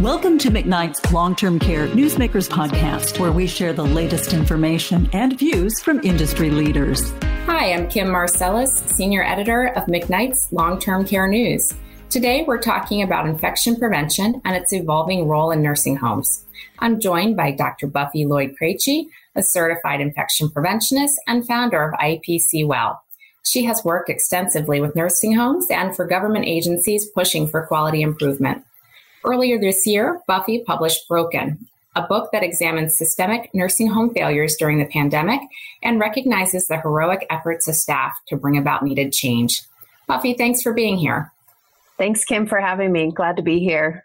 Welcome to McKnight's Long Term Care Newsmakers podcast, where we share the latest information and views from industry leaders. Hi, I'm Kim Marselas, Senior Editor of McKnight's Long Term Care News. Today, we're talking about infection prevention and its evolving role in nursing homes. I'm joined by Dr. Buffy Lloyd Krejci, a certified infection preventionist and founder of IPC Well. She has worked extensively with nursing homes and for government agencies pushing for quality improvement. Earlier this year, Buffy published Broken, a book that examines systemic nursing home failures during the pandemic and recognizes the heroic efforts of staff to bring about needed change. Buffy, thanks for being here. Thanks, Kim, for having me. Glad to be here.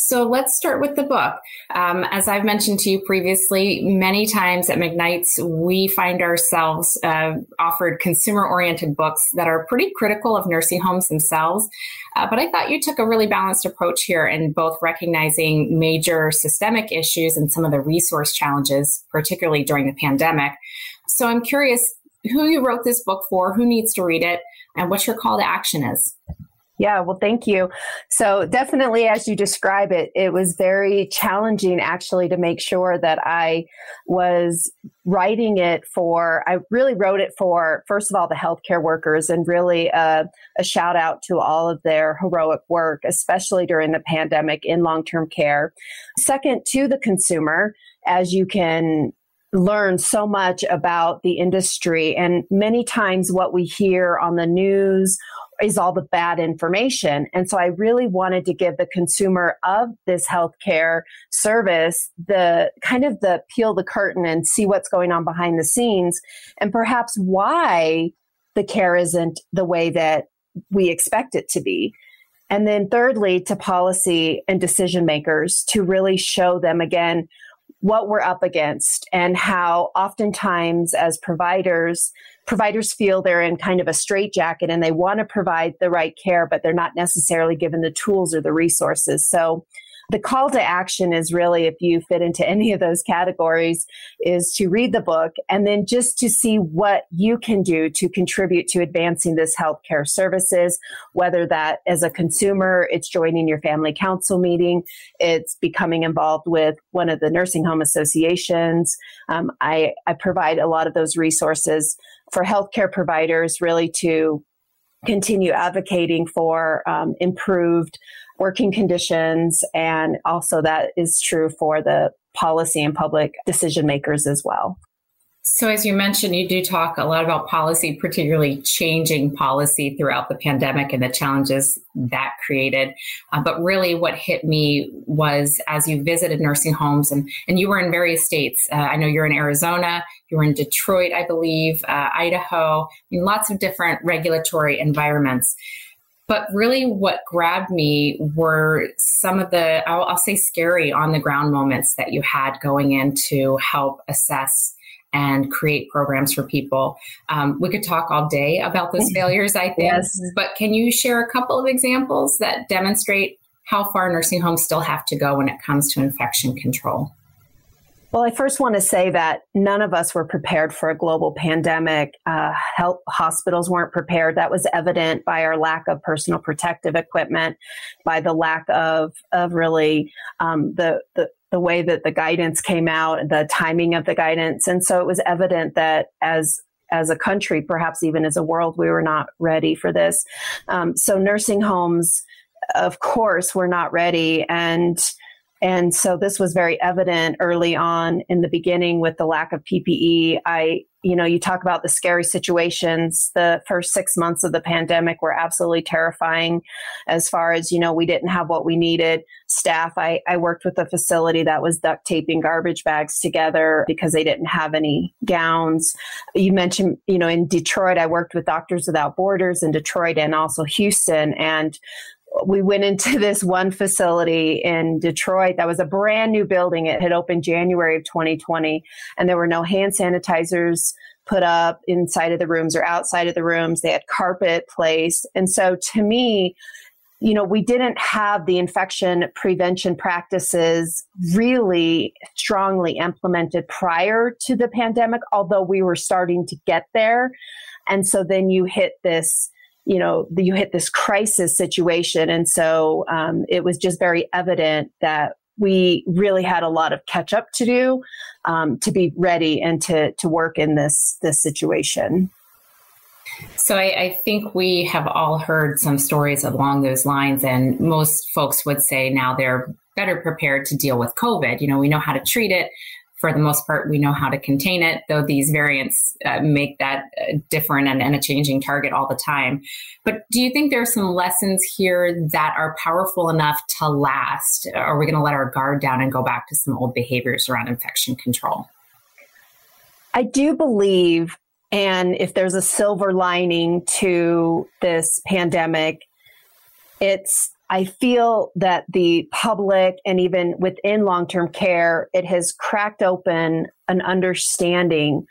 So let's start with the book. Um, as I've mentioned to you previously, many times at McKnight's, we find ourselves uh, offered consumer oriented books that are pretty critical of nursing homes themselves. Uh, but I thought you took a really balanced approach here in both recognizing major systemic issues and some of the resource challenges, particularly during the pandemic. So I'm curious who you wrote this book for, who needs to read it, and what your call to action is. Yeah, well, thank you. So, definitely, as you describe it, it was very challenging actually to make sure that I was writing it for, I really wrote it for, first of all, the healthcare workers and really a, a shout out to all of their heroic work, especially during the pandemic in long term care. Second, to the consumer, as you can learn so much about the industry. And many times, what we hear on the news is all the bad information. And so I really wanted to give the consumer of this healthcare service the kind of the peel the curtain and see what's going on behind the scenes and perhaps why the care isn't the way that we expect it to be. And then thirdly, to policy and decision makers to really show them again what we're up against and how oftentimes as providers providers feel they're in kind of a straitjacket and they want to provide the right care, but they're not necessarily given the tools or the resources. So the call to action is really if you fit into any of those categories is to read the book and then just to see what you can do to contribute to advancing this healthcare services whether that as a consumer it's joining your family council meeting it's becoming involved with one of the nursing home associations um, I, I provide a lot of those resources for healthcare providers really to continue advocating for um, improved working conditions. And also, that is true for the policy and public decision makers as well. So, as you mentioned, you do talk a lot about policy, particularly changing policy throughout the pandemic and the challenges that created. Uh, but really, what hit me was as you visited nursing homes, and, and you were in various states. Uh, I know you're in Arizona, you were in Detroit, I believe, uh, Idaho, I mean, lots of different regulatory environments. But really, what grabbed me were some of the, I'll, I'll say, scary on the ground moments that you had going in to help assess and create programs for people. Um, we could talk all day about those failures, I think. Yes. But can you share a couple of examples that demonstrate how far nursing homes still have to go when it comes to infection control? Well, I first want to say that none of us were prepared for a global pandemic. Uh, health hospitals weren't prepared. That was evident by our lack of personal protective equipment, by the lack of of really um, the, the the way that the guidance came out, the timing of the guidance, and so it was evident that as as a country, perhaps even as a world, we were not ready for this. Um, so nursing homes, of course, were not ready, and and so this was very evident early on in the beginning with the lack of PPE. I, you know, you talk about the scary situations. The first six months of the pandemic were absolutely terrifying as far as, you know, we didn't have what we needed. Staff, I, I worked with a facility that was duct taping garbage bags together because they didn't have any gowns. You mentioned, you know, in Detroit, I worked with Doctors Without Borders in Detroit and also Houston. And we went into this one facility in Detroit that was a brand new building. It had opened January of 2020, and there were no hand sanitizers put up inside of the rooms or outside of the rooms. They had carpet placed. And so to me, you know, we didn't have the infection prevention practices really strongly implemented prior to the pandemic, although we were starting to get there. And so then you hit this you know, you hit this crisis situation. And so um, it was just very evident that we really had a lot of catch up to do um, to be ready and to, to work in this, this situation. So I, I, think we have all heard some stories along those lines, and most folks would say now they're better prepared to deal with COVID. You know, we know how to treat it for the most part, we know how to contain it, though these variants uh, make that uh, different and, and, a changing target all the time. But do you think there are some lessons here that are powerful enough to last? Are we going to let our guard down and go back to some old behaviors around infection control? I do believe, and if there's a silver lining to this pandemic, it's I feel that the public and even within long term care, it has cracked open an understanding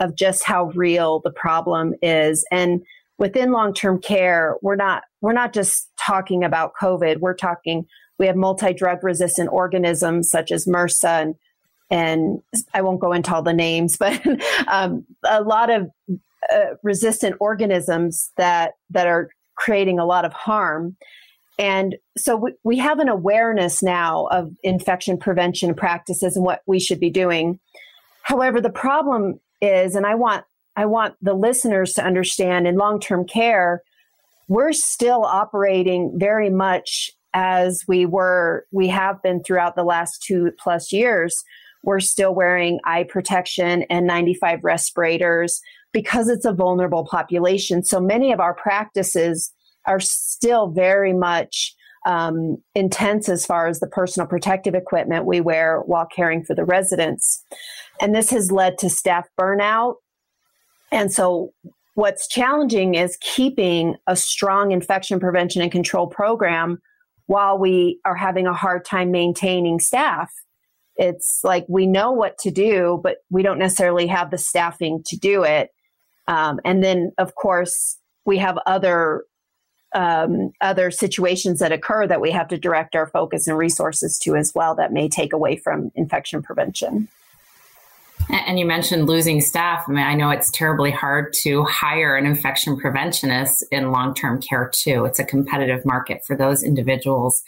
of just how real the problem is. And within long term care, we're not we're not just talking about COVID. We're talking we have multi drug resistant organisms such as MRSA and and I won't go into all the names, but um, a lot of uh, resistant organisms that that are creating a lot of harm. And so we, we have an awareness now of infection prevention practices and what we should be doing. However, the problem is, and I want I want the listeners to understand in long-term care, we're still operating very much as we were we have been throughout the last two plus years. We're still wearing eye protection and 95 respirators because it's a vulnerable population. So many of our practices are still very much um, intense as far as the personal protective equipment we wear while caring for the residents. And this has led to staff burnout. And so, what's challenging is keeping a strong infection prevention and control program while we are having a hard time maintaining staff. It's like we know what to do, but we don't necessarily have the staffing to do it. Um, and then, of course, we have other um, other situations that occur that we have to direct our focus and resources to as well that may take away from infection prevention. And you mentioned losing staff. I mean, I know it's terribly hard to hire an infection preventionist in long term care, too. It's a competitive market for those individuals.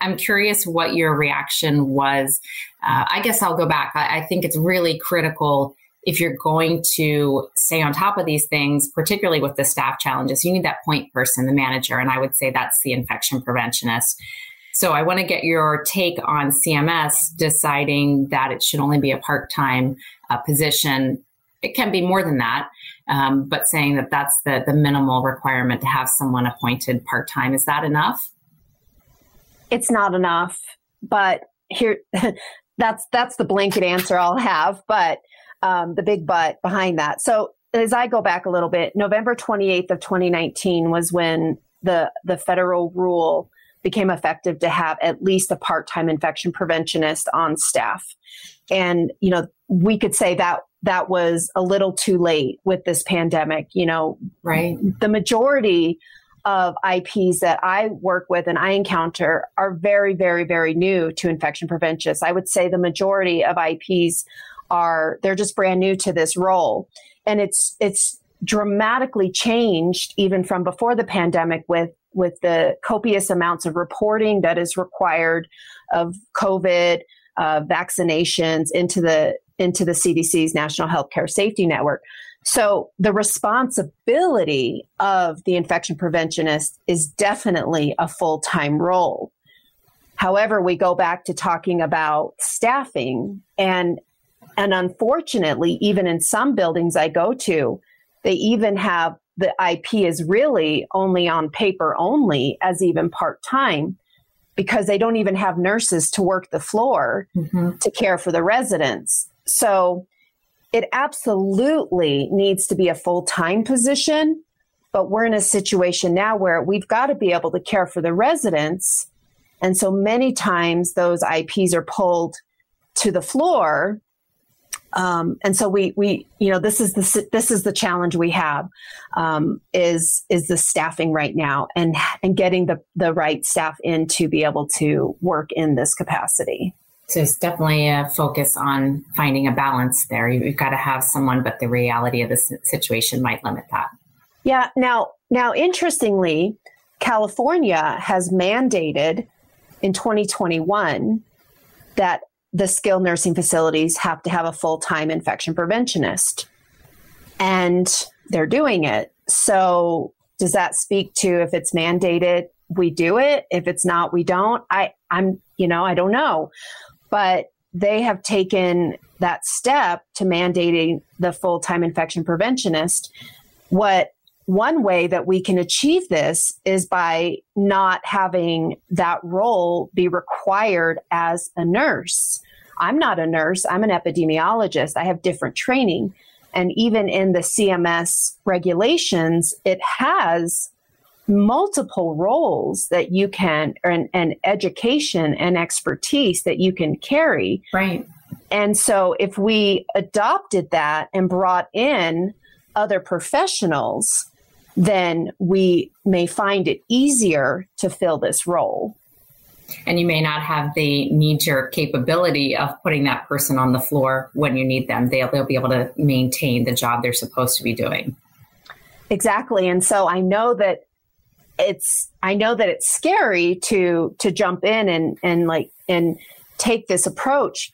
I'm curious what your reaction was. Uh, I guess I'll go back. I, I think it's really critical if you're going to stay on top of these things, particularly with the staff challenges, you need that point person, the manager. And I would say that's the infection preventionist. So I want to get your take on CMS deciding that it should only be a part time uh, position. It can be more than that, um, but saying that that's the, the minimal requirement to have someone appointed part time. Is that enough? It's not enough, but here, that's that's the blanket answer I'll have. But um, the big but behind that. So as I go back a little bit, November 28th of 2019 was when the the federal rule became effective to have at least a part-time infection preventionist on staff. And you know, we could say that that was a little too late with this pandemic, you know. Right. The majority of IPs that I work with and I encounter are very, very, very new to infection preventionists. I would say the majority of IPs are they're just brand new to this role. And it's it's dramatically changed even from before the pandemic with with the copious amounts of reporting that is required of covid uh, vaccinations into the into the cdc's national healthcare safety network. So the responsibility of the infection preventionist is definitely a full-time role. However, we go back to talking about staffing and and unfortunately, even in some buildings I go to, they even have the IP is really only on paper only as even part time because they don't even have nurses to work the floor mm-hmm. to care for the residents. So it absolutely needs to be a full time position, but we're in a situation now where we've got to be able to care for the residents. And so many times those IPs are pulled to the floor um, and so we we you know this is the this is the challenge we have um, is is the staffing right now and and getting the the right staff in to be able to work in this capacity. So it's definitely a focus on finding a balance there. You've got to have someone, but the reality of the situation might limit that. Yeah. Now, now, interestingly, California has mandated in 2021 that the skilled nursing facilities have to have a full time infection preventionist. And they're doing it. So, does that speak to if it's mandated, we do it? If it's not, we don't? I, I'm, you know, I don't know. But they have taken that step to mandating the full time infection preventionist. What one way that we can achieve this is by not having that role be required as a nurse. I'm not a nurse, I'm an epidemiologist. I have different training. And even in the CMS regulations, it has multiple roles that you can, and, and education and expertise that you can carry. Right. And so if we adopted that and brought in other professionals, then we may find it easier to fill this role. And you may not have the knee jerk capability of putting that person on the floor when you need them. They'll, they'll be able to maintain the job they're supposed to be doing. Exactly. And so I know that it's I know that it's scary to to jump in and and like and take this approach.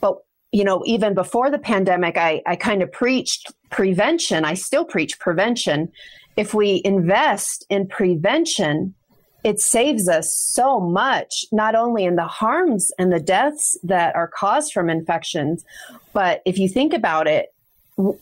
But you know, even before the pandemic, I, I kind of preached prevention. I still preach prevention if we invest in prevention, it saves us so much, not only in the harms and the deaths that are caused from infections, but if you think about it,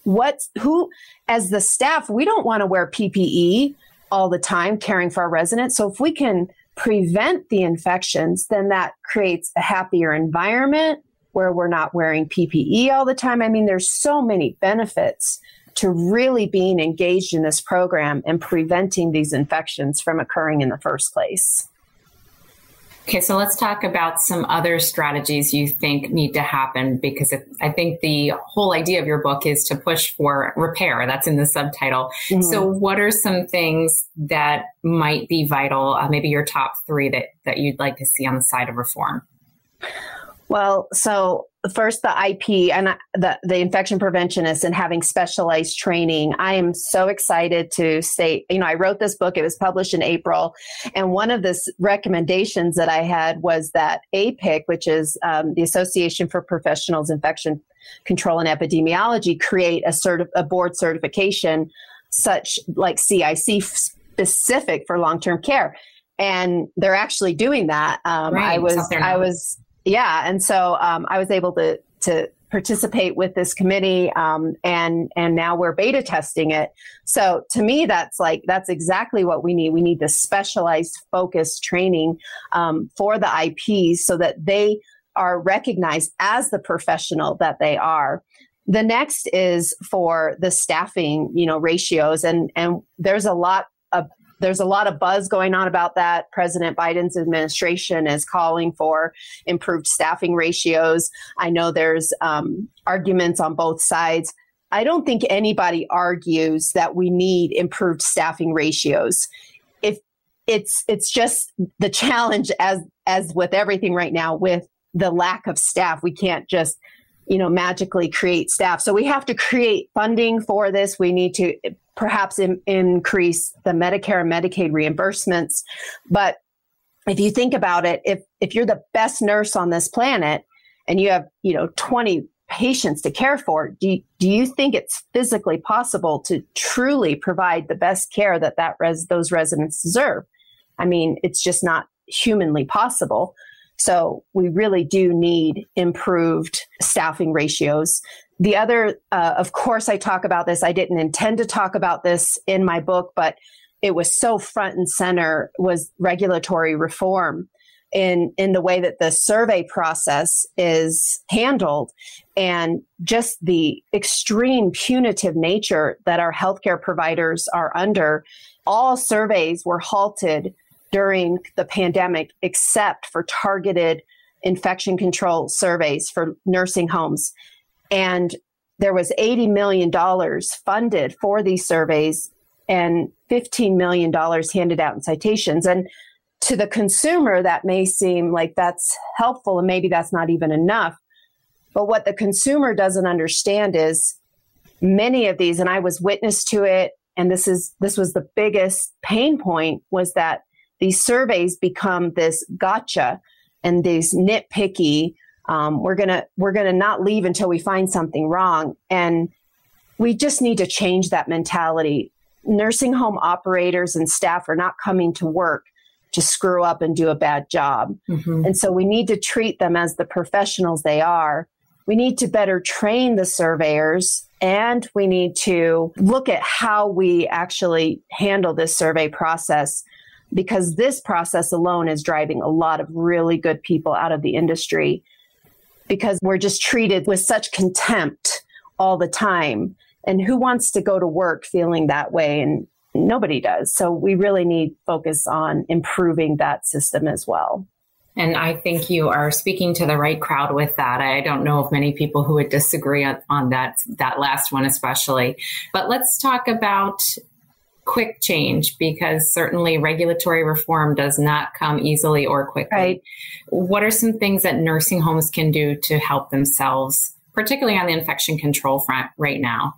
what's who, as the staff, we don't want to wear PPE all the time caring for our residents. So if we can prevent the infections, then that creates a happier environment where we're not wearing PPE all the time. I mean, there's so many benefits to really being engaged in this program and preventing these infections from occurring in the first place. Okay, so let's talk about some other strategies you think need to happen because I think the whole idea of your book is to push for repair. That's in the subtitle. Mm-hmm. So, what are some things that might be vital? Uh, maybe your top three that that you'd like to see on the side of reform. Well, so first the IP and the, the infection preventionist and having specialized training. I am so excited to state, you know, I wrote this book, it was published in April. And one of the recommendations that I had was that APIC, which is um, the Association for Professionals Infection Control and Epidemiology, create a, certi- a board certification such like CIC specific for long-term care. And they're actually doing that. Um, right. I was, I was, yeah, and so um, I was able to to participate with this committee, um, and and now we're beta testing it. So to me, that's like that's exactly what we need. We need the specialized, focused training um, for the IPs so that they are recognized as the professional that they are. The next is for the staffing, you know, ratios, and and there's a lot there's a lot of buzz going on about that. President Biden's administration is calling for improved staffing ratios. I know there's um, arguments on both sides. I don't think anybody argues that we need improved staffing ratios. If it's it's just the challenge as as with everything right now with the lack of staff, we can't just you know magically create staff. So we have to create funding for this. We need to perhaps in, increase the Medicare and Medicaid reimbursements. But if you think about it, if if you're the best nurse on this planet and you have you know 20 patients to care for, do you, do you think it's physically possible to truly provide the best care that that res, those residents deserve? I mean, it's just not humanly possible. So we really do need improved staffing ratios. The other, uh, of course, I talk about this. I didn't intend to talk about this in my book, but it was so front and center was regulatory reform in in the way that the survey process is handled and just the extreme punitive nature that our healthcare providers are under all surveys were halted during the pandemic except for targeted infection control surveys for nursing homes and there was $80 million funded for these surveys and $15 million handed out in citations. And to the consumer, that may seem like that's helpful and maybe that's not even enough. But what the consumer doesn't understand is many of these, and I was witness to it and this is this was the biggest pain point was that these surveys become this gotcha and these nitpicky um, we're gonna we're gonna not leave until we find something wrong. And we just need to change that mentality. Nursing home operators and staff are not coming to work to screw up and do a bad job. Mm-hmm. and so we need to treat them as the professionals they are. We need to better train the surveyors and we need to look at how we actually handle this survey process because this process alone is driving a lot of really good people out of the industry because we're just treated with such contempt all the time. And who wants to go to work feeling that way? And nobody does. So we really need focus on improving that system as well. And I think you are speaking to the right crowd with that. I don't know of many people who would disagree on, that that last one especially. But let's talk about quick change because certainly regulatory reform does not come easily or quickly. Right. What are some things that nursing homes can do to help themselves, particularly on the infection control front right now?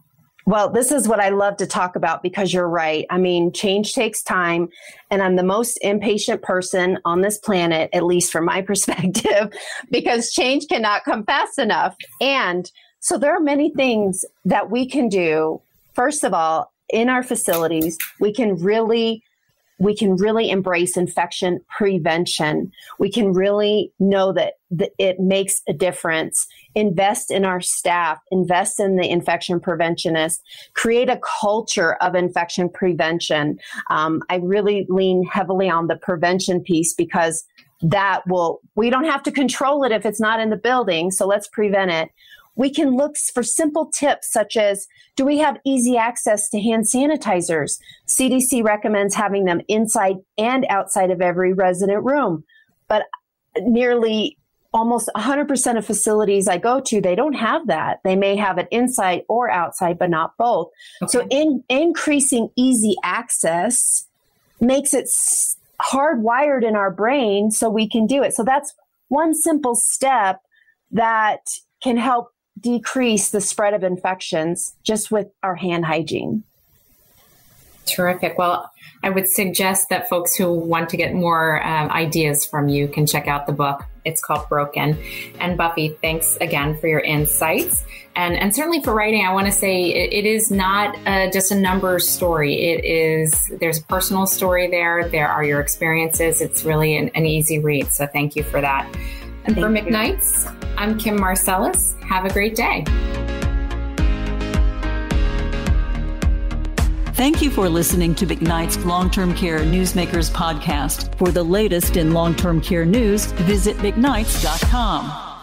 Well, this is what I love to talk about because you're right. I mean, change takes time, and I'm the most impatient person on this planet, at least from my perspective, because change cannot come fast enough. And so there are many things that we can do. First of all, in our facilities, we can really we can really embrace infection prevention. We can really know that, that it makes a difference. Invest in our staff, invest in the infection preventionist, create a culture of infection prevention. Um, I really lean heavily on the prevention piece because that will, we don't have to control it if it's not in the building. So let's prevent it we can look for simple tips such as do we have easy access to hand sanitizers? CDC recommends having them inside and outside of every resident room. But nearly almost 100% of facilities I go to, they don't have that. They may have it inside or outside, but not both. Okay. So in increasing easy access makes it hardwired in our brain so we can do it. So that's one simple step that can help decrease the spread of infections just with our hand hygiene. Terrific. Well, I would suggest that folks who want to get more um, ideas from you can check out the book. It's called Broken. And Buffy, thanks again for your insights. And, and certainly for writing, I want to say it, it is not uh, just a numbers story. It is, there's a personal story there. There are your experiences. It's really an, an easy read. So thank you for that. And Thank for McKnight's, I'm Kim Marselas. Have a great day. Thank you for listening to McKnight's Long Term Care Newsmakers podcast. For the latest in long term care news, visit McKnights.com.